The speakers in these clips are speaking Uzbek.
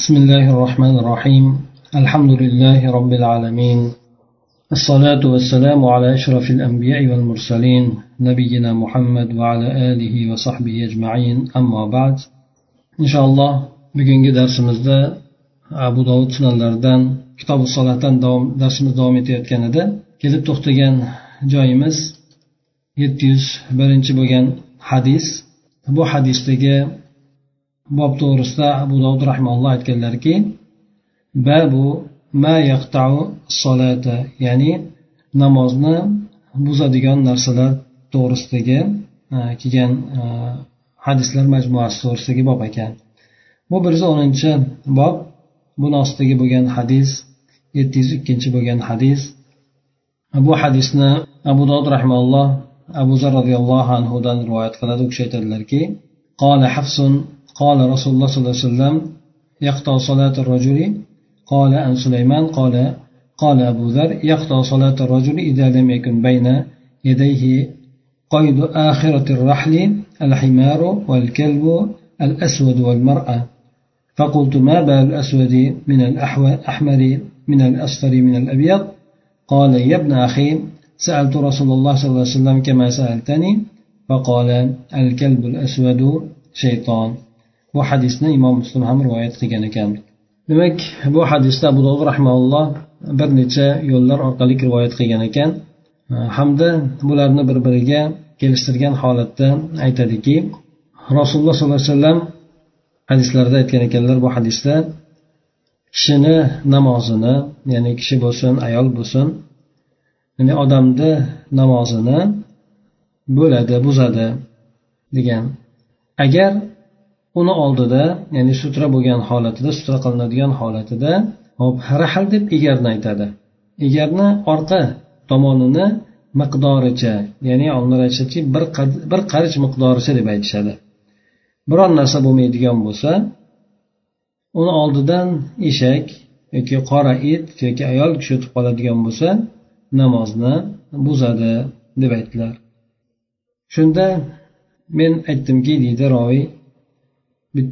بسم الله الرحمن الرحيم الحمد لله رب العالمين الصلاة والسلام على أشرف الأنبياء والمرسلين نبينا محمد وعلى آله وصحبه أجمعين أما بعد إن شاء الله bugungi darsimizda abu dovud sunanlaridan kitobi solatdan davom darsimiz davom etayotgan edi kelib to'xtagan joyimiz yetti yuz birinchi bo'lgan hadis bu hadisdagi bob to'g'risida abu dovud rahmaulloh aytganlarki babu ma yaqtau solata ya'ni namozni buzadigan narsalar to'g'risidagi kelgan hadislar majmuasi to'g'risidagi bob ekan bu bir yuz o'ninchi bob buni ostidagi bo'lgan hadis yetti yuz ikkinchi bo'lgan hadis bu hadisni abu dovud rahmaulloh abu zar roziyallohu anhudan rivoyat qiladi u kishi aytadilarki قال حفص قال رسول الله صلى الله عليه وسلم يقطع صلاة الرجل؟ قال عن سليمان. قال قال أبو ذر يقطع صلاة الرجل إذا لم يكن بين يديه قيد آخرة الرحل الحمار والكلب الأسود والمرأة. فقلت ما بال الأسود من الأحمر من الأصفر من الأبيض؟ قال يا ابن أخي سألت رسول الله صلى الله عليه وسلم كما سألتني. فقال الكلب الأسود shayton bu hadisni imom muslim ham rivoyat qilgan ekan. Demak bu hadisda abu dovud rahmaulloh bir necha yo'llar orqali rivoyat qilgan ekan. Hamda bularni bir biriga kelishtirgan holatda aytadiki rasululloh sollallohu alayhi vasallam hadislarida aytgan ekanlar bu hadisda kishini namozini ya'ni kishi bo'lsin ayol bo'lsin ya'ni odamni namozini bo'ladi buzadi degan. Agar uni oldida ya'ni sutra bo'lgan holatida sutra qilinadigan holatida hop rahl deb egarni aytadi. Egarni orqa tomonini miqdoricha ya'ni olimlar aytishadiki bir bir qarich miqdoricha deb aytishadi. Biron narsa bo'lmaydigan bo'lsa uni oldidan eshak yoki qora it yoki ayol kishi o'tib qoladigan bo'lsa namozni buzadi deb aytdilar. Shunda men aytdimki deydi roviy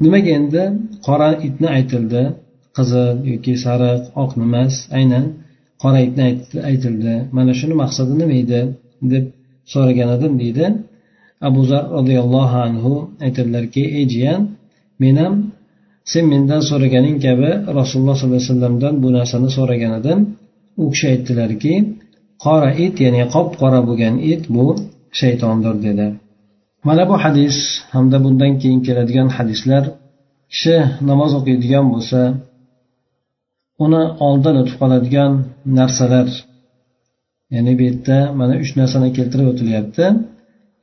nimaga endi? Qora itni aytildi. Qizil yoki sariq oq emas aynan qora itni aytildi. Mana shuni maqsadi nima edi? deb so'ragan edim deydi. Abu zar roziyallohu anhu aytadilarki ey jiyan men ham sen mendan so'raganing kabi rasululloh sollallohu alayhi vasallamdan bu narsani so'ragan edim u kishi aytdilarki qora it ya'ni qop qora bo'lgan it bu shaytondir dedi. Mana bu hadis hamda bundan keyin keladigan hadislar kishi namoz o'qiydigan bo'lsa uni oldin o'tib qoladigan narsalar. Ya'ni bu yerda mana uch narsani keltirib o'tilyapti.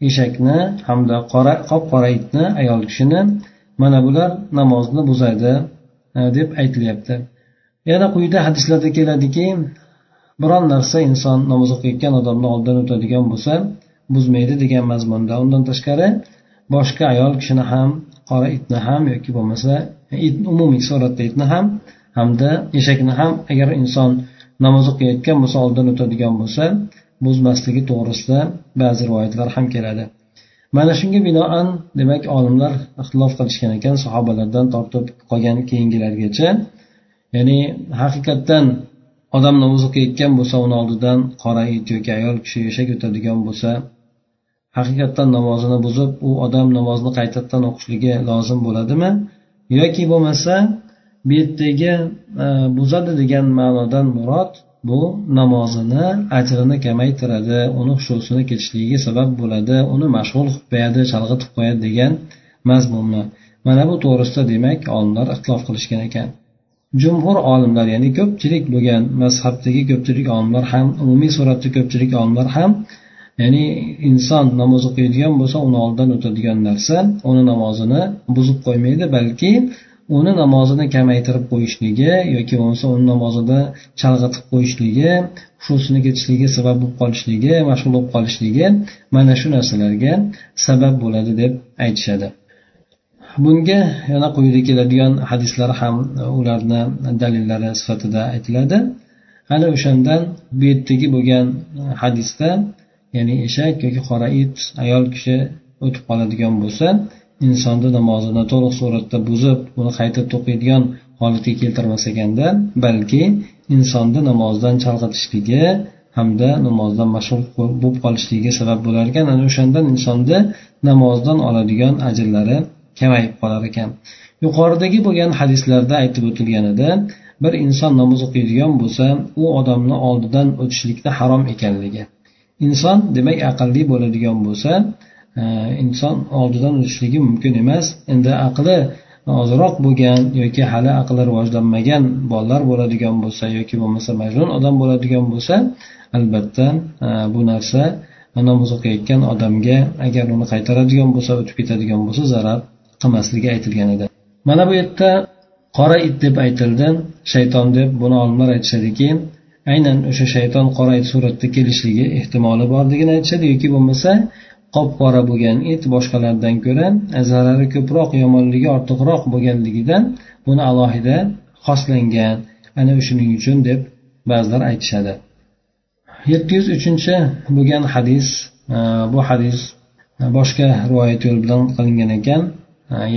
Eshakni hamda qora qop qora itni ayol kishini mana bular namozni buzadi e, deb aytilyapti. Yana quyida hadislarda keladiki biron narsa inson namoz o'qiyotgan odamni oldidan o'tadigan bo'lsa buzmaydi degan mazmunda. Undan tashqari boshqa ayol kishini ham qora itni ham yoki bo'lmasa it umumiy suratda itni ham hamda eshakni ham agar inson namoz o'qiyotgan bo'lsa oldin o'tadigan bo'lsa buzmasligi to'g'risida ba'zi rivoyatlar ham keladi. Mana shunga binoan demak olimlar ixtilof qilishgan ekan sahobalardan tortib qolgan keyingilargacha. Ya'ni haqiqatdan odam namoz o'qiyotgan bo'lsa uni oldidan qora it yoki ayol kishi eshak o'tadigan bo'lsa haqiqatdan namozini buzib u odam namozni qaytadan o'qishligi lozim bo'ladimi? Yoki bo'lmasa bu yerdagi e, buzadi degan ma'nodan murod bu namozini ajrini kamaytiradi uni xushusini ketishligiga sabab bo'ladi uni mashg'ul qilib qo'yadi chalg'itib qo'yadi degan mazmunni mana bu to'g'risida demak olimlar ixtilof qilishgan ekan. Jumhur olimlar ya'ni ko'pchilik bo'lgan mazhabdagi ko'pchilik olimlar ham umumiy suratda ko'pchilik olimlar ham ya'ni inson namoz o'qiydigan bo'lsa uni oldidan o'tadigan narsa uni namozini buzib qo'ymaydi balki uni namozini kamaytirib qo'yishligi yoki bo'lmasa uni namozida chalg'itib qo'yishligi hushusini ketishligi sabab bo'lib qolishligi mashg'ul bo'lib qolishligi mana shu narsalarga sabab bo'ladi deb aytishadi. Bunga yana quyida keladigan hadislar ham ularni dalillari sifatida aytiladi. Ana o'shandan bu yerdagi bo'lgan hadisda ya'ni eshak yoki qora it ayol kishi o'tib qoladigan bo'lsa insonni namozini to'liq suratda buzib uni qayta to'qiydigan holatga keltirmas ekanda balki insonni namozdan chalg'itishligi hamda namozdan mashg'ul bo'lib qolishligiga sabab bo'lar ekan. Ana o'shandan insonni namozdan oladigan ajrlari kamayib qolar ekan. Yuqoridagi bo'lgan hadislarda aytib o'tilganida bir inson namoz o'qiydigan bo'lsa u odamni oldidan o'tishlikda harom ekanligi inson demak aqlli bo'ladigan bo'lsa e, inson oldidan o'tishligi mumkin emas. Endi aqli ozroq bo'lgan yoki hali aqli rivojlanmagan bolalar bo'ladigan bo'lsa yoki bo'lmasa majnun odam bo'ladigan bo'lsa albatta e, bu narsa namoz o'qiyotgan odamga agar uni qaytaradigan bo'lsa o'tib ketadigan bo'lsa zarar qilmasligi aytilgan edi. Mana bu yerda qora it deb aytildi shayton deb buni olimlar aytishadiki aynan o'sha shayton qora it suratda kelishligi ehtimoli borligini aytishadi yoki bo'lmasa qop qora bo'lgan it boshqalardan ko'ra zarari ko'proq yomonligi ortiqroq bo'lganligidan buni alohida xoslangan. Ana shuning uchun deb ba'zilar aytishadi. Yetti yuz uchinchi bo'lgan hadis bu hadis boshqa rivoyat yo'li bilan qilingan ekan.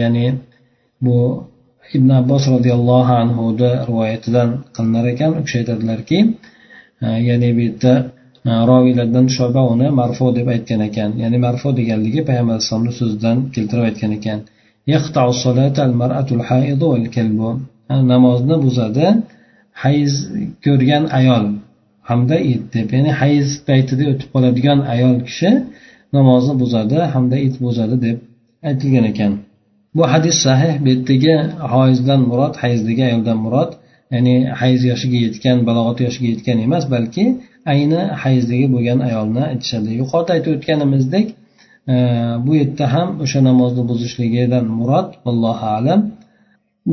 Ya'ni bu ibn abbos roziyallohu anhuni rivoyatidan qilinar ekan. U kishi aytadilarki e, ya'ni bu yerda e, roviylardan shoba uni marfu deb aytgan ekan. Ya'ni marfu deganligi payg'ambar alayhissalomni so'zidan keltirib aytgan ekan. Namozni buzadi hayz ko'rgan ayol hamda it deb. Ya'ni hayz paytida o'tib qoladigan ayol kishi namozni buzadi hamda it buzadi deb aytilgan ekan. Bu hadis sahih bu yerdagi hoizdan murod hayzdagi ayoldan murod ya'ni hayz yoshiga yetgan balog'at yoshiga yetgan emas balki ayni hayzdagi bo'lgan ayolni aytishadi. Yuqorida aytib o'tganimizdek e, bu yerda ham o'sha namozni buzishligidan murod allohu alam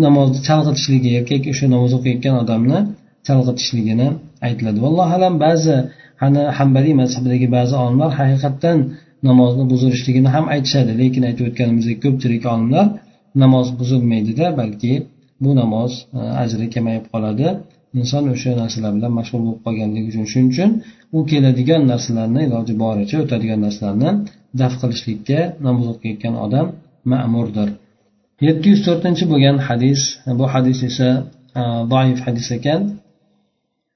namozni chalg'itishligi erkak o'sha namoz o'qiyotgan odamni chalg'itishligini aytiladi. Vallohu alam ba'zi hani hambaliy mazhabidagi ba'zi olimlar haqiqatdan namozni buzilishligini ham aytishadi. Lekin aytib o'tganimizdek ko'pchilik olimlar namoz buzilmaydida balki bu namoz e, ajri kamayib qoladi. Inson o'sha narsalar bilan mashg'ul bo'lib qolganligi uchun shuning uchun u keladigan narsalarni iloji boricha o'tadigan narsalarni daf qilishlikka namoz o'qiyotgan odam ma'murdir. Yetti yuz to'rtinchi bo'lgan hadis. Bu hadis esa e, doif hadis ekan.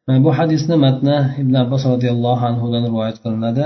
E, bu hadisni matni ibn abbos roziyallohu anhudan rivoyat qilinadi.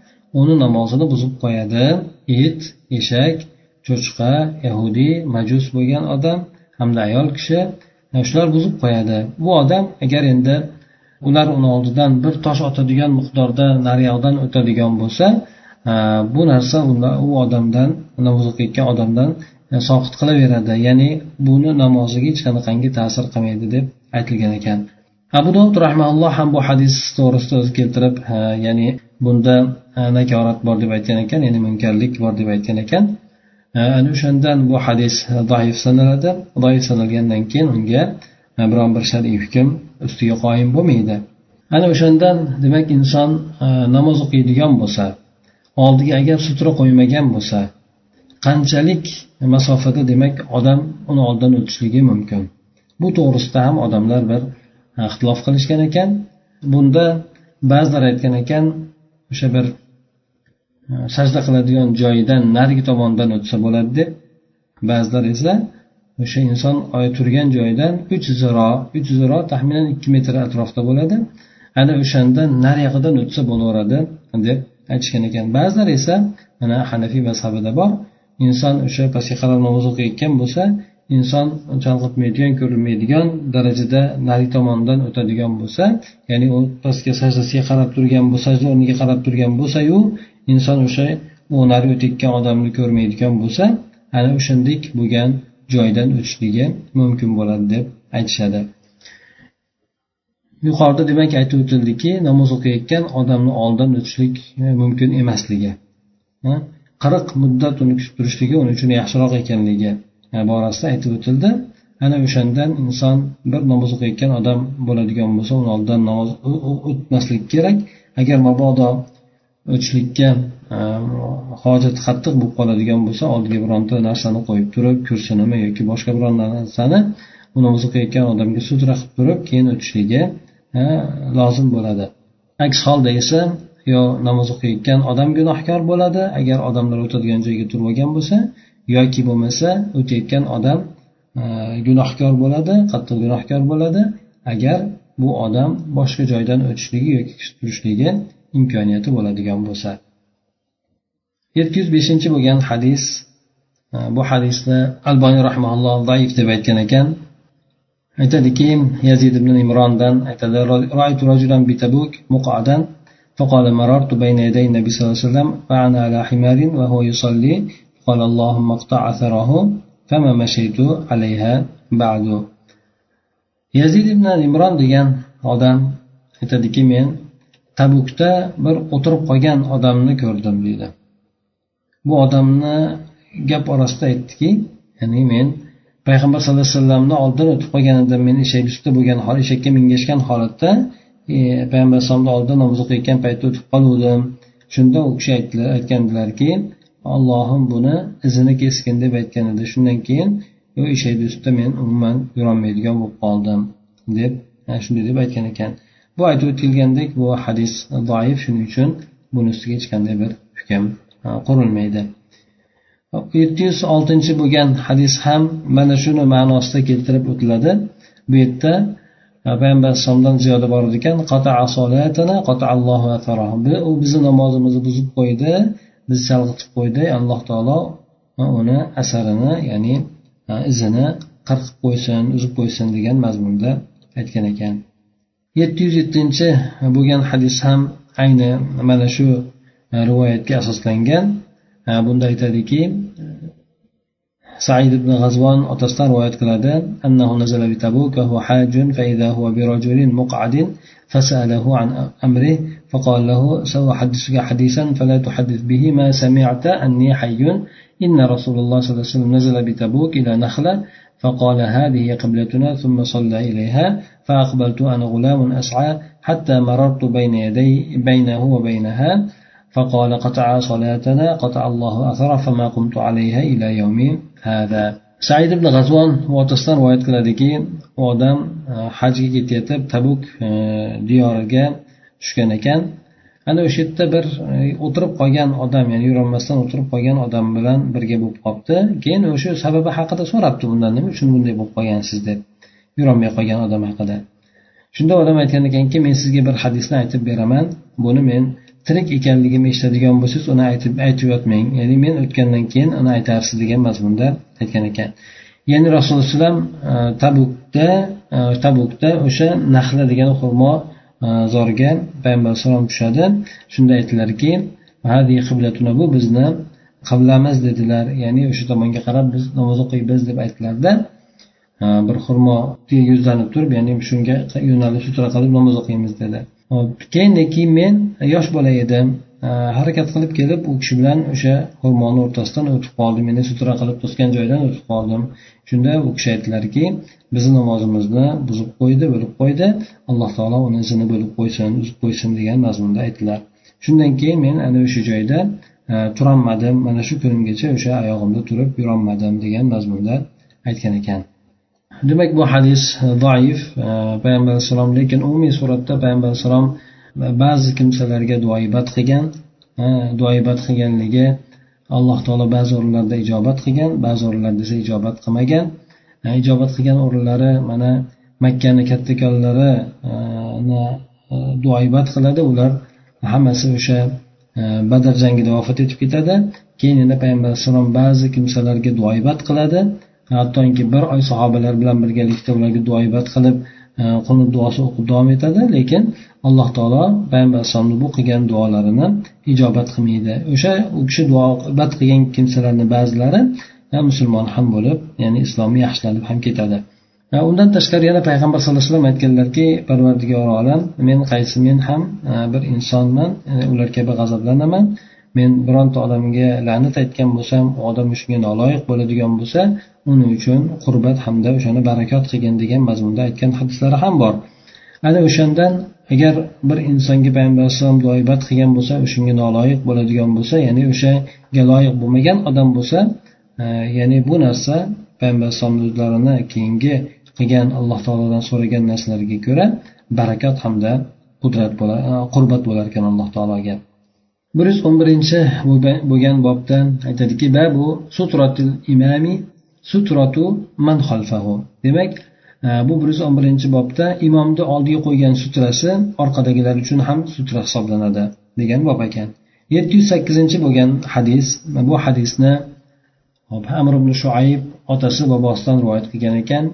uni namozini buzib qo'yadi. It eshak cho'chqa yahudiy majus bo'lgan odam hamda ayol kishi shular buzib qo'yadi. Bu odam agar endi ular uni oldidan bir tosh otadigan miqdorda naryoqdan o'tadigan bo'lsa e, bu narsa u odamdan namoz o'qiyotgan odamdan e, soqit qilaveradi. Ya'ni buni namoziga hech qanaqangi ta'sir qilmaydi deb aytilgan ekan. Abu dovud rahmaulloh ham bu hadis to'g'risida o'zi keltirib e, ya'ni bunda nakorat bor deb aytgan ekan ya'ni munkarlik bor deb aytgan ekan. Ana o'shandan bu hadis zaif sanaladi. Zaif sanalgandan keyin unga biron bir shar'iy hukm ustiga qoyim bo'lmaydi. Ana o'shandan demak inson namoz o'qiydigan bo'lsa oldiga agar sutra qo'ymagan bo'lsa qanchalik masofada demak odam uni oldidan o'tishligi mumkin? Bu to'g'risida ham odamlar bir ixtilof qilishgan ekan. Bunda ba'zilar aytgan ekan o'sha bir e, sajda qiladigan joyidan narigi tomondan o'tsa bo'ladi deb ba'zilar esa o'sha inson turgan joyidan uch ziro uch ziro taxminan ikki metr atrofda bo'ladi. Ana o'shanda nariyog'idan o'tsa bo'laveradi deb aytishgan ekan. Ba'zilar esa mana hanafiy mazhabida bor inson o'sha pastga qarab namoz o'qiyotgan bo'lsa inson chalg'itmaydigan ko'rinmaydigan darajada narigi tomondan o'tadigan bo'lsa ya'ni u pastga sajdasiga qarab turgan bu sajda o'rniga qarab turgan bo'lsayu inson o'sha u nari o'tayotgan odamni ko'rmaydigan bo'lsa ana o'shandek bo'lgan joydan o'tishligi mumkin bo'ladi deb aytishadi. Yuqorida demak aytib o'tildiki namoz o'qiyotgan odamni oldidan o'tishlik e, mumkin emasligi. Qirq muddat uni kutib turishligi uning uchun yaxshiroq ekanligi. Borasida aytib o'tildi. Ana o'shandan inson bir namoz o'qiyotgan odam bo'ladigan bo'lsa uni oldidan namoz o'tmaslik kerak. Agar mabodo o'tishlikka e, hojat qattiq bo'lib qoladigan bo'lsa oldiga bironta narsani qo'yib turib kursinimi yoki boshqa biron narsani u namoz o'qiyotgan odamga sudra qilib turib keyin o'tishligi e, lozim bo'ladi. Aks holda esa yo namoz o'qiyotgan odam gunohkor bo'ladi. Agar odamlar o'tadigan joyga turib olgan bo'lsa yoki bo'lmasa o'tayotgan odam e, gunohkor bo'ladi qattiq gunohkor bo'ladi agar bu odam boshqa joydan o'tishligi yoki turishligi imkoniyati bo'ladigan bo'lsa yetti yuz beshinchi bo'lgan hadis e, bu hadisni alboniy rahmaulloh zaif deb aytgan ekan aytadiki yazid ibn imrondan aytadi فقال مررت بين يدي النبي صلى الله عليه وسلم فأنا على حمار وهو يصلي قال اللهم اقطع أثره فما مشيت عليها بعد yazid ibn imron degan odam aytadiki men tabukda bir o'tirib qolgan odamni ko'rdim deydi bu odamni gap orasida aytdiki ya'ni men payg'ambar sallallohu alayhi vasallamni oldidan o'tib qolgan edim men eshak ustida bo'lgan hol eshakka mingashgan holatda e, payg'ambar alayhisalomni oldida namoz o'qiyotgan paytda o'tib qoluvdim shunda u kishi aytgandilarki allohim buni izini kesgin deb aytgan edi. Shundan keyin eshakni ustida men umuman yurolmaydigan bo'lib qoldim deb shunday deb aytgan ekan. Bu aytib o'tilgandek bu hadis doif shuning uchun buni ustiga hech qanday bir hukm qurilmaydi. Yetti yuz oltinchi bo'lgan hadis ham mana shuni ma'nosida keltirib o'tiladi. Bu yerda payg'ambar alayhisalomdan ziyoda bor ekan u bizni namozimizni buzib qo'ydi. bizni chalg'itib qo'ydi alloh taolo uni asarini ya'ni izini qirqib qo'ysin uzib qo'ysin degan mazmunda aytgan ekan yetti yuz yettinchi bo'lgan hadis ham ayni mana shu rivoyatga asoslangan bunda aytadiki سعيد بن غزوان otasidan rivoyat qiladi أنه نزل بتبوك وهو حاج فإذا هو برجل مقعد فسأله عن أمره فقال له سأحدثك حديثا فلا تحدث به ما سمعت أني حي. إن رسول الله صلى الله عليه وسلم نزل بتبوك إلى نخلة فقال هذه قبلتنا ثم صلى إليها فأقبلت أنا غلام أسعى حتى مررت بين يدي بينه وبينها. فقال قطع صلاتنا قطع الله أثر فما قمت عليها إلى يوم هذا. said ibn g'azvon otasidan rivoyat qiladiki u odam hajga ketayotib tabuk diyoriga tushgan ekan. Ana o'sha yerda bir e, o'tirib qolgan odam ya'ni yurolmasdan o'tirib qolgan odam bilan birga bo'lib qolibdi. Keyin o'sha sababi haqida so'rabdi undan nima uchun bunday bo'lib qolgansiz deb yurolmay qolgan odam haqida. Shunda odam aytgan ekanki men sizga bir hadisni aytib beraman. Buni men tirik ekanligimni eshitadigan bo'lsangiz uni aytib aytib yotmang. Ya'ni men o'tgandan keyin uni aytarsiz degan mazmunda aytgan ekan. Ya'ni rasululloh alayhivasallam e, tabukda e, tabukda o'sha nahla degan xurmo zoriga zorga payg'ambar alayhissalom tushadi. Shunda aytdilarki bu bizni qiblamiz dedilar. Ya'ni o'sha tomonga qarab biz namoz o'qiymiz deb aytdilarda. Bir xurmo yuzlanib turib ya'ni shunga yo'nalib sutra qilib namoz o'qiymiz dedi. Hop keyindan keyin men yosh bola edim. Harakat qilib kelib u kishi bilan o'sha xurmoni o'rtasidan o'tib qoldim. Ya'ni sutra qilib to'sgan joydan o'tib qoldim. Shunda u kishi aytdilarki bizni namozimizni buzib qo'ydi bo'lib qo'ydi. Alloh taolo uni izini bo'lib qo'ysin uzib qo'ysin degan mazmunda aytdilar. Shundan keyin men ana o'sha joyda e, turolmadim. Mana shu kunimgacha o'sha oyog'imda turib yurolmadim degan mazmunda aytgan ekan. Demak bu hadis e, doif e, payg'ambar alayhissalom lekin umumiy suratda payg'ambar alayhissalom va ba'zi kimsalarga duoibat qilgan duoibat qilganligi alloh taolo ba'zi o'rinlarda ijobat qilgan ba'zi o'rinlarda esa ijobat qilmagan. Ijobat qilgan o'rinlari mana makkani kattakonlarini duoibat qiladi. Ular hammasi o'sha badr jangida vafot etib ketadi. Keyin yana payg'ambar alayhissalom ba'zi kimsalarga duoibat qiladi. Hattoki bir oy sahobalar bilan birgalikda ularga duoibat qilib qunut duosi o'qib davom etadi lekin alloh taolo payg'ambar alayhisalomni bu qilgan duolarini ijobat qilmaydi. O'sha u kishi duobat qilgan kimsalarni ba'zilari musulmon ham bo'lib ya'ni islomni yaxshilanib ham ketadi. Undan tashqari yana payg'ambar sallallohu alayhi vasallam aytganlarki parvardigor olam men qaysi men ham e, bir insonman e, ular kabi g'azablanaman. Men bironta odamga la'nat aytgan bo'lsam u odam shunga noloyiq bo'ladigan bo'lsa uning uchun qurbat hamda o'shani barakot qilgin degan mazmunda aytgan hadislari ham bor. Ana o'shandan agar bir insonga payg'ambar alayhissalom duoibat qilgan bo'lsa o'shanga noloyiq bo'ladigan bo'lsa ya'ni o'shaga loyiq bo'lmagan odam bo'lsa e, ya'ni bu narsa payg'ambar alayhissalomni o'zlarini keyingi qilgan alloh taolodan so'ragan narsalariga ko'ra barakat hamda qudrat bo'lar e, qurbat bo'lar ekan alloh taologa. Bir yuz o'n birinchi bo'lgan bobda aytadiki babu sutratil imami sutratu man xalfahu demak e, bu bir yuz o'n birinchi bobda imomni oldiga qo'ygan sutrasi orqadagilar uchun ham sutra hisoblanadi degan bob ekan yetti yuz sakkizinchi bo'lgan hadis bu hadisni amr ibn shuayb otasi bobosidan rivoyat qilgan ekan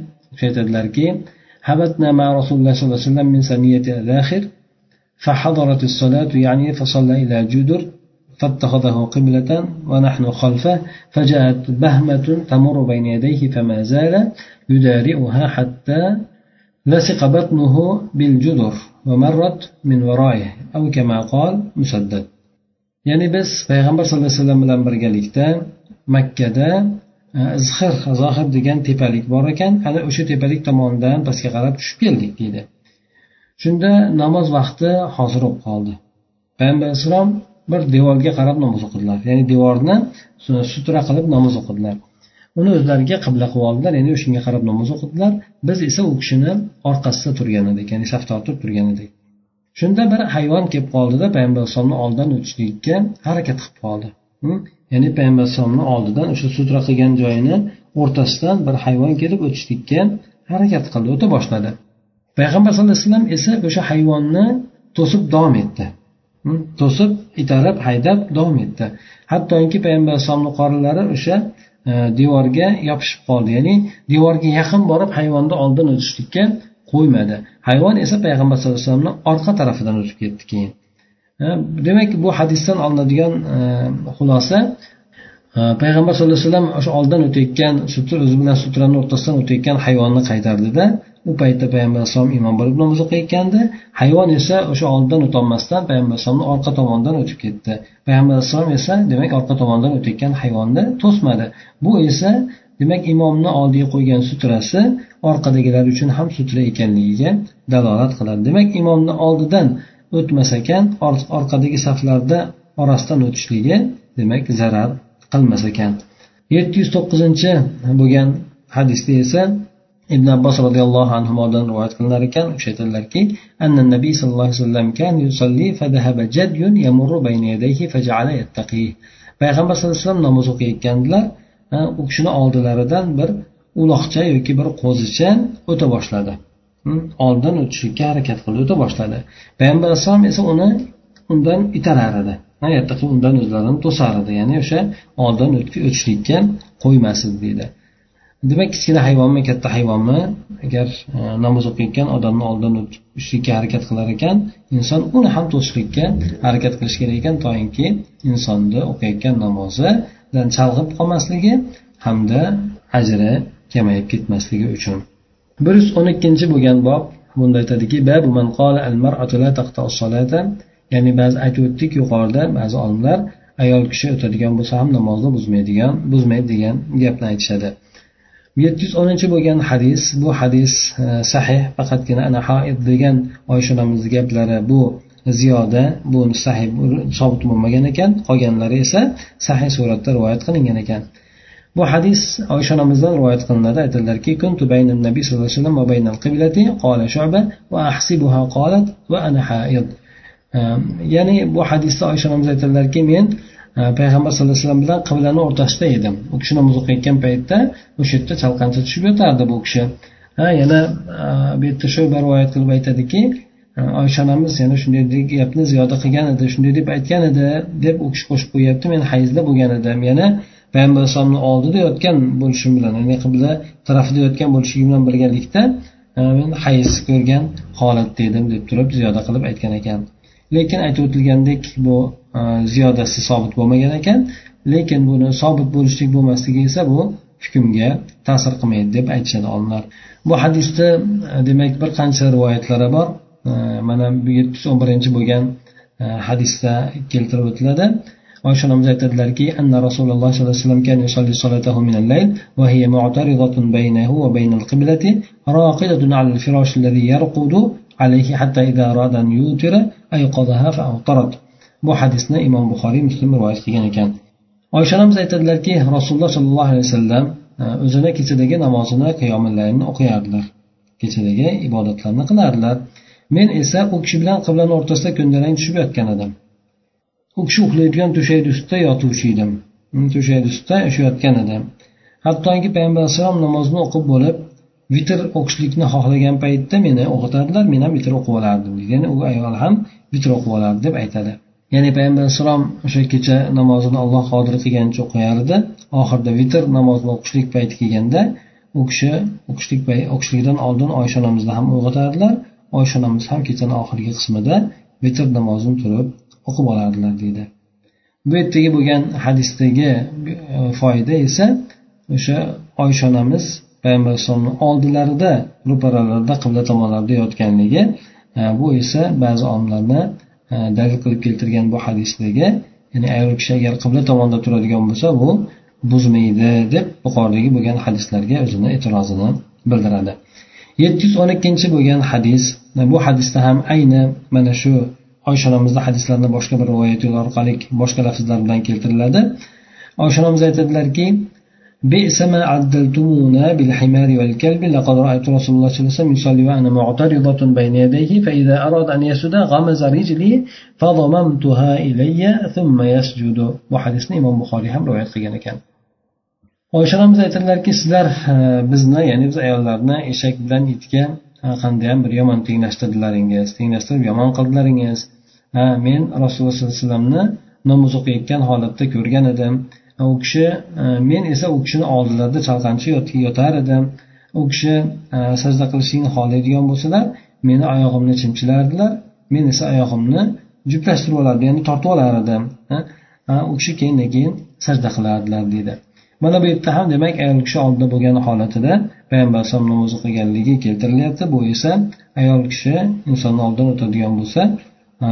aytadilarki حبتنا مع رسول الله صلى الله عليه وسلم من سنية الآخر فحضرت الصلاة يعني فصلى إلى جدر فاتخذه قبلة ونحن خلفه فجاءت بهمة تمر بين يديه فما زال يدارئها حتى لصق بطنه بالجدر ومرت من ورائه أو كما قال مسدد ya'ni biz payg'ambar sallallohu alayhi vasallam bilan birgalikda makkada izhir zohir degan tepalik bor ekan ana o'sha tepalik tomonidan pastga qarab tushib keldik deydi shunda namoz vaqti hozir bo'lib qoldi payg'ambar alayhissalom bir devorga qarab namoz o'qidilar. Ya'ni devorni sutra qilib namoz o'qidilar. Uni o'zlariga qibla qilib oldilar ya'ni o'shanga qarab namoz o'qidilar. Biz esa u kishini orqasida turgan edik ya'ni saf tortib turgan edik. Shunda bir hayvon kelib qoldida payg'ambar alayhisalomni oldidan o'tishlikka harakat qilib qoldi. Ya'ni payg'ambar alayhisalomni oldidan o'sha sutra qilgan joyini o'rtasidan bir hayvon kelib o'tishlikka harakat qildi o'ta boshladi. Payg'ambar sallallohu alayhi vasallam esa o'sha hayvonni to'sib davom etdi. To'sib itarib haydab davom etdi. Hattoki payg'ambar alayhissalomni qorinlari o'sha e, devorga yopishib qoldi. Ya'ni devorga yaqin borib hayvonni oldin o'tishlikka qo'ymadi. Hayvon esa payg'ambar sallallohu alayhi vasallamni orqa tarafidan o'tib ketdi keyin. E, demak bu hadisdan olinadigan e, xulosa payg'ambar sallallohu alayhi vasallam o'sha oldin o'tayotgan o'zi bilan sutrani o'rtasidan o'tayotgan hayvonni qaytardida u paytda payg'ambar alayhisalom imom bo'lib namoz o'qiyotgandi. Hayvon esa o'sha oldidan o'tolmasdan payg'ambar alayhisalomni orqa tomonidan o'tib ketdi. Payg'ambar alayhissalom esa demak orqa tomondan o'tayotgan hayvonni to'smadi. Bu esa demak imomni oldiga qo'ygan sutrasi orqadagilar uchun ham sutra ekanligiga dalolat qiladi. Demak imomni oldidan o'tmas ekan orqadagi saflarda orasidan o'tishligi demak zarar qilmas ekan. Yetti yuz to'qqizinchi bo'lgan hadisda esa ibn abbos roziyallohu anhudan rivoyat qilinar ekan o'sha aytadilarki anna nabiy sallallohu alayhi vasallam kan yusalli fadahaba jadyun yamurru bayna yadayhi faja'ala yattaqih payg'ambar sallallohu alayhi vasallam namoz o'qiyotgandilar u kishini oldilaridan bir uloqcha yoki bir qo'zicha o'ta boshladi. Oldidan o'tishlikka harakat qildi o'ta boshladi. Payg'ambar alayhissalom esa uni undan itarar edi. Undan o'zlarini to'sar edi ya'ni o'sha oldin o'tishlikka qo'ymas edi deydi. Demak kichkina hayvonmi katta hayvonmi? Agar e, namoz o'qiyotgan odamni oldidan o'tishlikka harakat qilar ekan inson uni ham to'sishlikka harakat qilish kerak ekan toinki insonni o'qiyotgan namozidan chalg'ib qolmasligi hamda ajri kamayib ketmasligi uchun. Bir yuz o'n ikkinchi bo'lgan bob bunda aytadiki ya'ni ba'zi aytib o'tdik yuqorida ba'zi olimlar ayol kishi o'tadigan bo'lsa ham namozni buzmaydigan buzmaydi degan gapni aytishadi. Yetti yuz o'ninchi bo'lgan hadis bu hadis e, sahih faqatgina ana haid degan oysha onamizni gaplari bu ziyoda bu sahih sobit bo'lmagan ekan qolganlari esa sahih suratda rivoyat qilingan ekan. Bu hadis oysha onamizdan rivoyat qilinadi aytadilarki kuntu bayna nabiy sallallohu alayhi vasallam va baynal qiblati qala shu'ba va ahsibuha qolat va ana haid e, ya'ni bu hadisda oysha onamiz aytadilarki men payg'ambar sallallohu alayhi vasallam bilan qiblani o'rtasida edim. U kishi namoz o'qiyotgan paytda o'sha yerda chalqancha tushib yotardi bu kishi. Ha yana e, bu yerda shu rivoyat qilib aytadiki e, oysha onamiz yana shunday gapni ziyoda qilgan edi shunday deb aytgan edi deb u kishi qo'shib qo'yyapti men hayzda bo'lgan edim. Yana payg'ambar alayhisalomni oldida yotgan bo'lishim bilan ya'ni qibla tarafida yotgan bo'lishligim bilan birgalikda e, men hayz ko'rgan holatda edim deb turib ziyoda qilib aytgan ekan. lekin aytib o'tilgandek bu e, ziyodasi sobit bo'lmagan ekan. Lekin buni sobit bo'lishlik bo'lmasligi esa bu hukmga ta'sir qilmaydi deb aytishadi olimlar. Bu hadisda e, demak bir qancha rivoyatlari bor. E, mana bu yetti yuz o'n birinchi bo'lgan hadisda keltirib o'tiladi. Oysha onamiz aytadilarki anna rasululloh sollallohu alayhi vasallam min al-layl va hiya mu'taridatun baynahu raqidatun ala al-firash alayhi hatta radan yutira fa bu hadisni imom buxoriy muslim rivoyat qilgan ekan. Oysha onamiz aytadilarki rasululloh sollallohu alayhi vasallam e, o'zini kechadagi namozini qiyomillayni o'qiyardilar. Kechadagi ibodatlarni qilardilar. Men esa u kishi bilan qiblani o'rtasida ko'ndalang tushib yotgan edim. U kishi uxlayotgan to'shakni ustida yotuvchi edim. To'shakni ustida yotgan edim. Hattoki payg'ambar alayhissalom namozni o'qib bo'lib vitr o'qishlikni xohlagan paytda meni o'qitardilar men ham vitr o'qib olardim. Ya'ni u ayol ham vitr o'qib olardi deb aytadi. Ya'ni payg'ambar alayhissalom o'sha kecha namozini alloh qodir qilganicha o'qiyardi oxirida vitr namozini o'qishlik payti kelganda u kishi o'qishlik o'qishlikdan oldin oysha onamizni ham uyg'otardilar oysha onamiz ham kechani oxirgi qismida vitr namozini turib o'qib olardilar deydi. Bu yerdagi bo'lgan hadisdagi e, foyda esa o'sha oysha onamiz payg'ambar alayhissalomni oldilarida ro'paralarida qibla tomonlarida yotganligi e, bu esa ba'zi olimlarni e, dalil qilib keltirgan bu hadisdagi ya'ni ayol kishi agar qibla tomonda turadigan bo'lsa bu buzmaydi deb yuqoridagi bo'lgan hadislarga o'zini e'tirozini bildiradi. Yetti yuz o'n ikkinchi bo'lgan hadis e, bu hadisda ham ayni mana shu oysha onamizni hadislarini boshqa bir rivoyat yo'li orqali boshqa lafzlar bilan keltiriladi. Oysha onamiz aytadilarki بئس ما عدلتمونا بالحمار والكلب لقد رأيت رسول الله صلى الله عليه وسلم يصلي وأنا معترضة بين يديه فإذا أراد أن يسجد غمز رجلي فضممتها إلي ثم يسجد وحديثنا إمام بخاري هم رواية قيان كان oysha onamiz aytadilarki sizlar bizni ya'ni biz ayollarni eshak bilan itga qandayyam bir yomon tenglashtirdilaringiz tenglashtirib yomon qildilaringiz ha men rasululloh sollallohu alayhi vasallamni namoz o'qiyotgan holatda ko'rgan edim u kishi e, men esa u kishini oldilarida chalqancha yotar edim. U kishi e, sajda qilishlikni xohlaydigan bo'lsalar meni oyog'imni chimchilardilar men esa oyog'imni juplashtirib olardim ya'ni tortib olar edim u kishi keyin keyin sajda qilardilar deydi mana bu yerda ham demak ayol kishi oldida bo'lgan holatida payg'ambar alayhisalom namoz o'qiganligi keltirilyapti. Bu esa ayol kishi insonni oldidan o'tadigan bo'lsa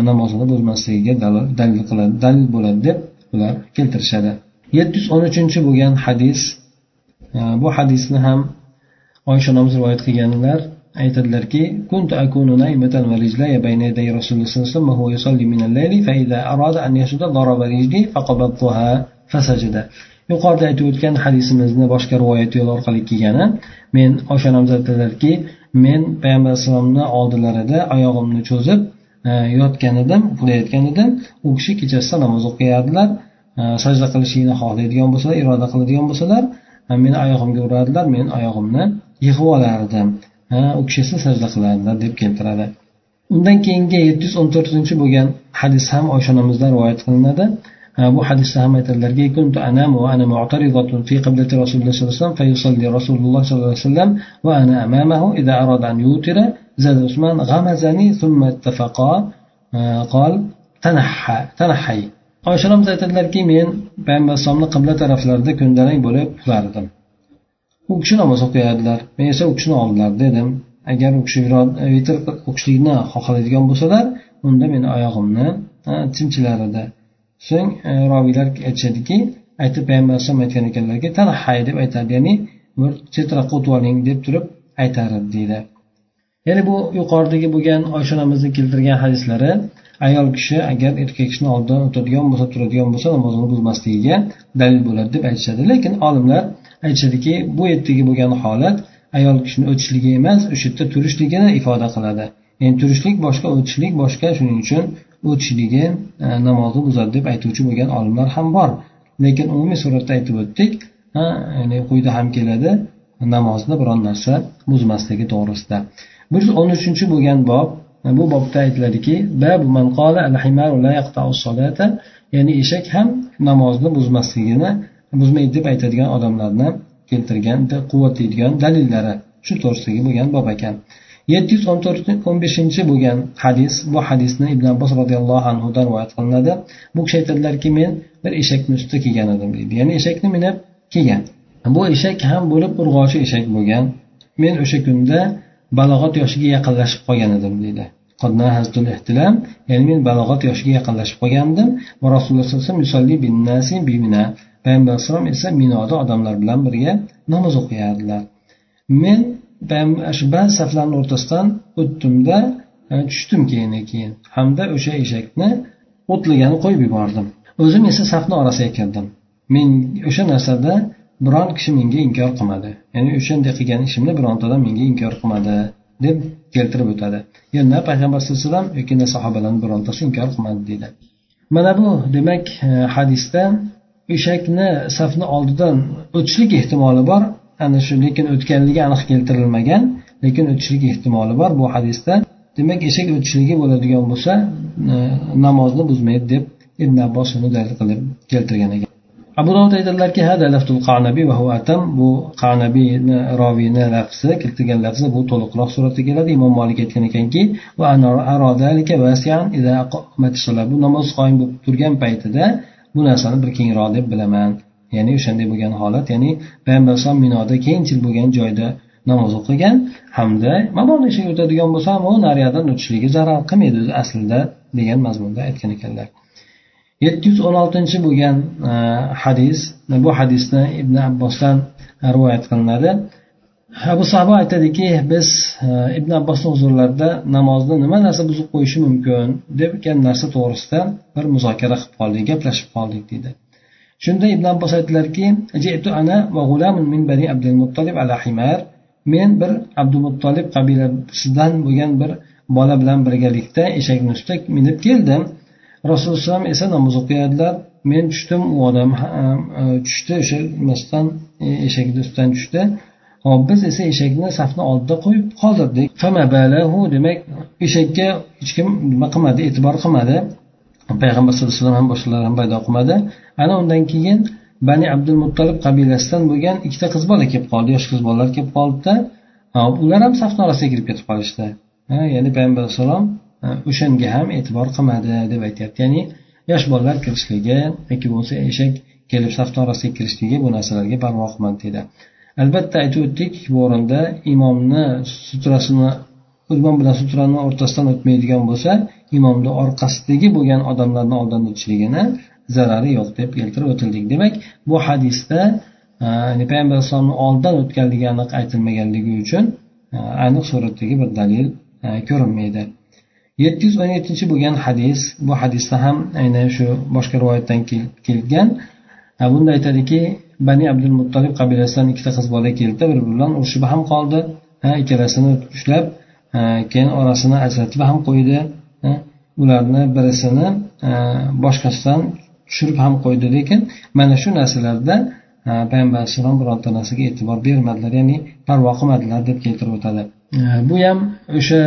namozini buzmasligiga dalil qiladi dalil bo'ladi deb ular keltirishadi. yetti yuz o'n uchinchi bo'lgan hadis bu hadisni ham oysha onamiz rivoyat qilganlar aytadilarki كنت أكون نائمة ورجلي بين يدي رسول الله صلى الله عليه وسلم وهو يصلي من الليل فإذا أراد أن يسجد ضرب رجلي فقبضتها فسجد yuqorida aytib o'tgan hadisimizni boshqa rivoyat yo'li orqali kelgani men oysha onamiz aytadilarki men payg'ambar alayhissalomni oldilarida oyog'imni cho'zib e, yotgan edim uxlayotgan edim u kishi kechasida namoz o'qiyardilar e, sajda qilishlikni xohlaydigan bo'lsalar iroda qiladigan bo'lsalar e, meni oyog'imga urardilar men oyog'imni yig'ib olardim u kishi esa sajda qilardilar deb keltiradi undan keyingi yetti yuz o'n to'rtinchi bo'lgan hadis ham oysha onamizdan rivoyat qilinadi bu hadisda ham aytadilarki كنت أنام وأنا معترضة في قبلة رسول الله صلى الله عليه وسلم فيصلي رسول الله صلى الله عليه وسلم وأنا أمامه إذا أراد أن يوتر زاد عثمان غمزني ثم اتفقا قال تنحى تنحي oysha onamiz aytadilarki men payg'ambar alayhisalomni qibla taraflarida ko'ndalang bo'lib uxlardim u kishi namoz o'qiyardilar men esa u kishini oldilarida edim agar u kishi vitr e, o'qishlikni xohlaydigan bo'lsalar unda meni oyog'imni e, chimchilar edi so'ng e, robiylar roviylar aytishadiki aytib payg'ambar alayhisalom aytgan ekanlarki tanhay deb aytadi ya'ni bir chetroqqa o'tib oling deb turib aytar edi deydi. Ya'ni bu yuqoridagi bo'lgan oysha onamizni keltirgan hadislari ayol kishi agar erkak kishini oldidan o'tadigan bo'lsa turadigan bo'lsa namozini buzmasligiga dalil bo'ladi deb aytishadi. Lekin olimlar aytishadiki bu yerdagi bo'lgan holat ayol kishini o'tishligi emas o'sha yerda turishligini ifoda qiladi. Ya'ni turishlik boshqa o'tishlik boshqa shuning uchun o'tishligi e, namozni buzadi deb aytuvchi bo'lgan olimlar ham bor. Lekin umumiy suratda aytib o'tdik ya'ni quyida ham keladi namozni biron narsa buzmasligi to'g'risida. Bir yuz o'n uchinchi bo'lgan bob E, bu bobda aytiladiki ya'ni eshak ham namozni buzmasligini buzmaydi deb aytadigan odamlarni keltirgan quvvatlaydigan dalillari shu to'g'risidagi bo'lgan bob ekan. Yetti yuz o'n to'rt o'n beshinchi bo'lgan hadis bu hadisni ibn abbos roziyallohu anhudan rivoyat qilinadi. Bu kishi aytadilarki men bir eshakni ustida kelgan edim deydi. Ya'ni eshakni minib kelgan bu eshak ham bo'lib urg'ochi eshak bo'lgan. Men o'sha kunda balog'at yoshiga yaqinlashib qolgan edim deydi ya'ni men balog'at yoshiga yaqinlashib qolgandim. Va rasululloh sallallohu alayhi vasallam payg'ambar alayhisalom esa minoda odamlar bilan birga namoz o'qiyardilar. Men shu ba'zi saflarni o'rtasidan o'tdimda e, tushdim keyin keyin. Hamda o'sha eshakni o'tligani qo'yib yubordim. O'zim esa safni orasiga kirdim. Men o'sha narsada biron kishi menga inkor qilmadi. Ya'ni o'shanday qilgan ishimni bironta odam menga inkor qilmadi deb keltirib o'tadi. Yana payg'ambar sallallohu alayhi vasallam yoki sahobalarni birontasi inkor qilmadi deydi. Mana bu demak e, hadisda eshakni safni oldidan o'tishlik ehtimoli bor. Ana shu lekin o'tganligi aniq keltirilmagan lekin o'tishlik ehtimoli bor bu hadisda. Demak eshak o'tishligi bo'ladigan bo'lsa e, namozni buzmaydi deb ibn abbos uni dalil qilib keltirgan ekan. Abu dovud aytadilarki bu qanabiyni roviyni lafzi keltirgan lafzi bu to'liqroq suratda keladi. Imom molik aytgan ekanki bu namoz qoyim bo'lib turgan paytida bu narsani bir kengroq deb bilaman. Ya'ni o'shanday bo'lgan holat ya'ni payg'ambar alayhisalom minoda kengchil bo'lgan joyda namoz o'qigan hamda mabodo eshak o'tadigan bo'lsa ham u nariyadan o'tishligi zarar qilmaydi o'zi aslida degan mazmunda aytgan ekanlar. Yetti yuz o'n oltinchi bo'lgan e, hadis e, bu hadisni ibn abbosdan rivoyat qilinadi. Abu sabo aytadiki biz e, ibn abbosni huzurlarida namozni nima narsa buzib qo'yishi mumkin degan narsa to'g'risida bir muzokara qilib qoldik gaplashib qoldik deydi shunda ibn abbos aytdilarki men bir abdumuttolib qabilasidan bo'lgan bir bola bilan birgalikda eshakni ustida minib keldim. Rasululloh esa namoz o'qiyadilar. Men tushdim u odam e, tushdi o'sha nimasdan e, eshakni ustidan tushdi. Hop biz esa eshakni safni oldida qo'yib qoldirdik. Demak eshakka hech kim nima qilmadi e'tibor qilmadi. Payg'ambar sallallohu alayhi vasallam ham boshqalar ham paydo qilmadi. Ana undan keyin bani abdul muttolib qabilasidan bo'lgan ikkita qiz bola kelib qoldi yosh qiz bolalar kelib qoldida ular ham safni orasiga kirib ketib qolishdi. Ya'ni payg'ambar alayhissalom o'shanga ham e'tibor qilmadi deb aytyapti. Ya'ni yosh bolalar kirishligi yoki bo'lmasa eshak kelib safni orasiga kirishligi bu narsalarga parvo qilmadi deydi albatta aytib o'tdik bu o'rinda imomni sutrasini imom bilan sutrani o'rtasidan o'tmaydigan bo'lsa imomni orqasidagi bo'lgan odamlarni oldidan o'tishligini zarari yo'q deb keltirib o'tildik. Demak bu hadisda e, payg'ambar alayhisalomni oldidan o'tganligi aniq aytilmaganligi uchun e, aniq suratdagi bir dalil e, ko'rinmaydi. Yetti yuz o'n yettinchi bo'lgan hadis bu hadisda ham aynan shu boshqa rivoyatdan kelgan. Bunda aytadiki bani abdul muttolib qabilasidan ikkita qiz bola keldi bir biri bilan urushib ham qoldi. Ikkalasini ushlab keyin orasini ajratib ham qo'ydi. Ularni birisini boshqasidan tushirib ham qo'ydi. Lekin mana shu narsalarda payg'ambar alayhissalom bironta narsaga e'tibor bermadilar ya'ni parvo qilmadilar deb keltirib o'tadi. Bu ham o'sha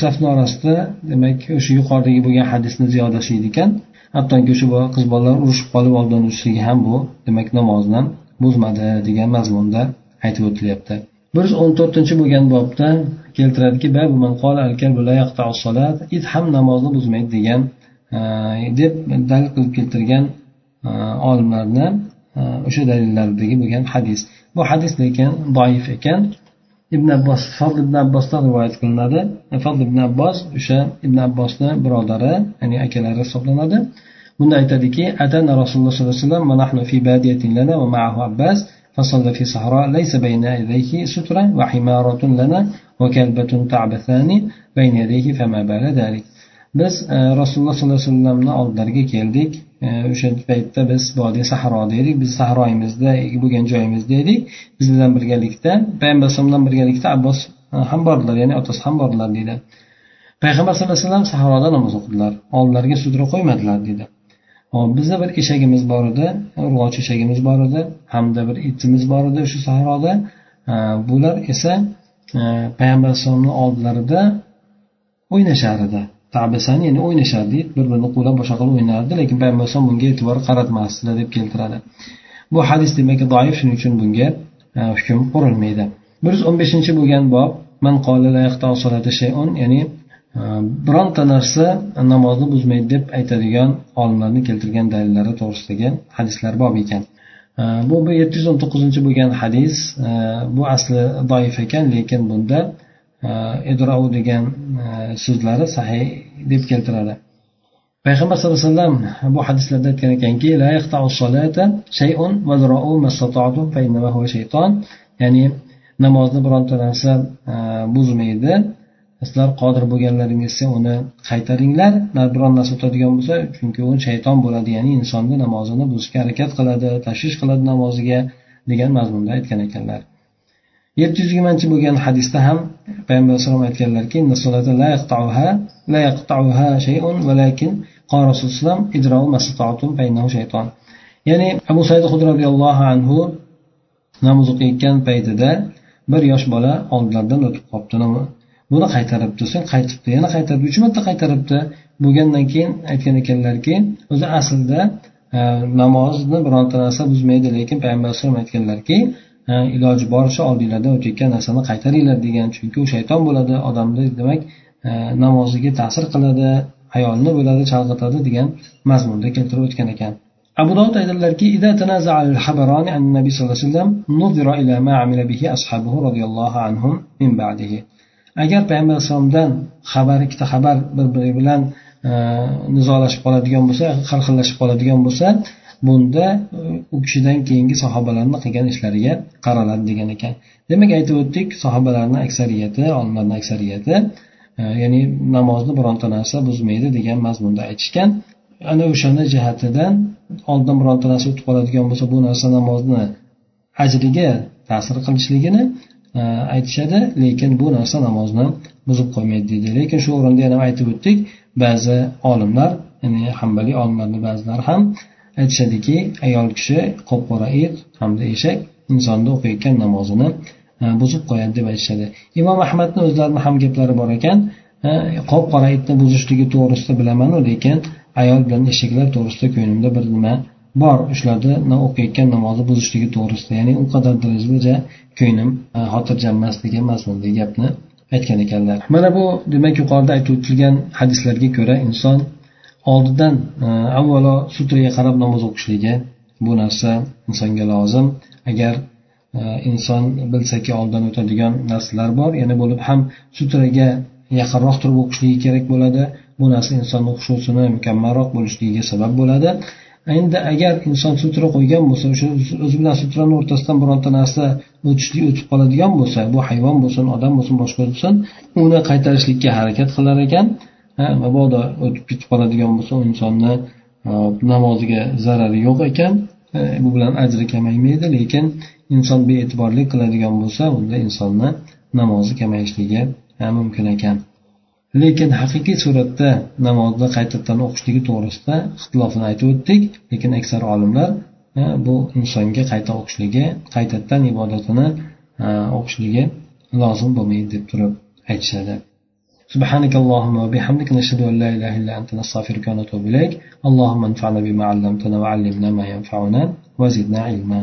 safni orasida demak o'sha yuqoridagi bo'lgan hadisni ziyodasi ekan. Hattoki o'sha qiz bolalar urushib qolib oldin urishligi ham bu demak namozni buzmadi degan mazmunda aytib o'tilyapti. Bir yuz o'n to'rtinchi bo'lgan bobda keltiradiki it ham namozni buzmaydi degan e, deb dalil qilib keltirgan e, olimlarni e, o'sha dalillardagi bo'lgan hadis. Bu hadis lekin doif ekan. ibn abbos fazl ibn abbosdan rivoyat qilinadi fazl ibn abbos o'sha ibn abbosni birodari ya'ni akalari hisoblanadi bunda aytadiki atana rasululloh sollallohu alayhi vasallam فصلى في صحراء ليس بين يديه سترة وحمارة لنا وكلبة تعبثان بين يديه فما بال ذلك biz rasululloh sollallohu alayhi vasallamni oldilariga keldik O'sha paytda biz vodiy sahroda edik biz sahroyimizda bo'lgan joyimizda edik biz bilan birgalikda payg'ambar alayhisalom birgalikda abbos e, ham bordilar ya'ni otasi ham bordilar deydi. Payg'ambar sallallohu alayhi vasallam sahroda namoz o'qidilar. Oldilariga sudra qo'ymadilar deydi. Hop bizni bir eshagimiz bor edi urg'ochi eshagimiz bor edi hamda bir itimiz bor edi o'sha sahroda. E, bular esa e, payg'ambar alayhisalomni oldilarida o'ynashar edi. Tabisan ya'ni o'ynashardi bir birini qo'llab boshqa qilib o'ynardi lekin payg'ambar alayhisalom bunga e'tibor qaratmasdilar deb keltiradi. Bu hadis demak doif shuning uchun bunga e, hukm qurilmaydi. Bir yuz o'n beshinchi bo'lgan bob man ya'ni e, bironta narsa namozni buzmaydi deb aytadigan olimlarni keltirgan dalillari to'g'risidagi hadislar bob ekan. E, bu yetti yuz o'n to'qqizinchi bo'lgan hadis bu asli doif ekan lekin bunda idrou degan so'zlari sahiy deb keltiradi payg'ambar sallallohu alayhi vasallam bu hadislarda aytgan ekanki ya'ni namozni bironta narsa buzmaydi sizlar qodir bo'lganlaringizcha uni qaytaringlar biron narsa o'tadigan bo'lsa chunki u shayton bo'ladi ya'ni insonni namozini buzishga harakat qiladi tashvish qiladi namoziga degan mazmunda aytgan ekanlar yetti yuz yigirmanchi bo'lgan hadisda ham payg'ambar alayhisalom aytganlarki ya'ni abu said hud roziyallohu anhu namoz o'qiyotgan paytida bir yosh bola oldilaridan o'tib qolibdi buni qaytaribdi so'ng qaytibdi yana qaytaribdi uch marta qaytaribdi bo'lgandan keyin aytgan ekanlarki o'zi aslida e, namozni bironta narsa buzmaydi lekin payg'ambar alayhisalom aytganlarki iloji boricha oldinglardan o'tib ketgan narsani qaytaringlar degan chunki u shayton bo'ladi odamni demak namoziga ta'sir qiladi hayolni bo'ladi chalg'itadi degan mazmunda keltirib o'tgan ekan. Abu dovud aytadilarki nabiy sallallohu alayhi vasallam agar payg'ambar alayhisalomdan xabar ikkita xabar bir biri bilan nizolashib qoladigan bo'lsa har xillashib qoladigan bo'lsa bunda e, u kishidan keyingi sahobalarni qilgan ishlariga qaraladi degan ekan. Demak aytib o'tdik sahobalarni aksariyati olimlarni aksariyati e, ya'ni namozni bironta narsa buzmaydi degan mazmunda aytishgan. Ana o'shani jihatidan oldin bironta narsa o'tib qoladigan bo'lsa bu narsa namozni ajriga ta'sir qilishligini e, aytishadi lekin bu narsa namozni buzib qo'ymaydi deydi lekin shu o'rinda yana aytib o'tdik ba'zi olimlar ya'ni hambaliy olimlarni ba'zilari ham aytishadiki ayol kishi qop qora it hamda eshak insonni o'qiyotgan namozini e, buzib qo'yadi deb aytishadi. Imom ahmadni o'zlarini ham gaplari bor ekan. E, qop qora itni buzishligi to'g'risida bilamanu lekin ayol bilan eshaklar to'g'risida ko'nglimda bir nima bor. Shularni o'qiyotgan namozni buzishligi to'g'risida ya'ni u qadar darajada ko'nglim e, xotirjam emas degan mazmundagi gapni aytgan ekanlar. Mana bu demak yuqorida aytib o'tilgan hadislarga ko'ra inson oldidan e, avvalo sutraga qarab namoz o'qishligi bu narsa insonga lozim. Agar e, inson bilsaki oldidan o'tadigan narsalar bor yana bo'lib ham sutraga yaqinroq turib o'qishligi kerak bo'ladi. Bu narsa insonni xushusini mukammalroq bo'lishligiga sabab bo'ladi. Endi agar inson sutra qo'ygan bo'lsa o'sha o'zi bilan sutrani o'rtasidan bironta narsa o'tishlik o'tib qoladigan bo'lsa bu hayvon bo'lsin odam bo'lsin boshqa bo'lsin uni qaytarishlikka harakat qilar ekan. Mabodo o'tib ketib qoladigan bo'lsa u insonni e, namoziga zarari yo'q ekan. E, bu bilan ajri kamaymaydi lekin inson bee'tiborlik qiladigan bo'lsa unda insonni namozi kamayishligi e, mumkin ekan. Lekin haqiqiy suratda namozni qaytadan o'qishligi to'g'risida ixtilofini aytib o'tdik. Lekin aksar olimlar bu insonga qayta o'qishligi qaytadan ibodatini o'qishligi lozim bo'lmaydi deb turib aytishadi. سبحانك اللهم وبحمدك نشهد أن لا إله إلا أنت نستغفرك ونتوب إليك. اللهم انفعنا بما علمتنا وعلمنا ما ينفعنا وزدنا علما.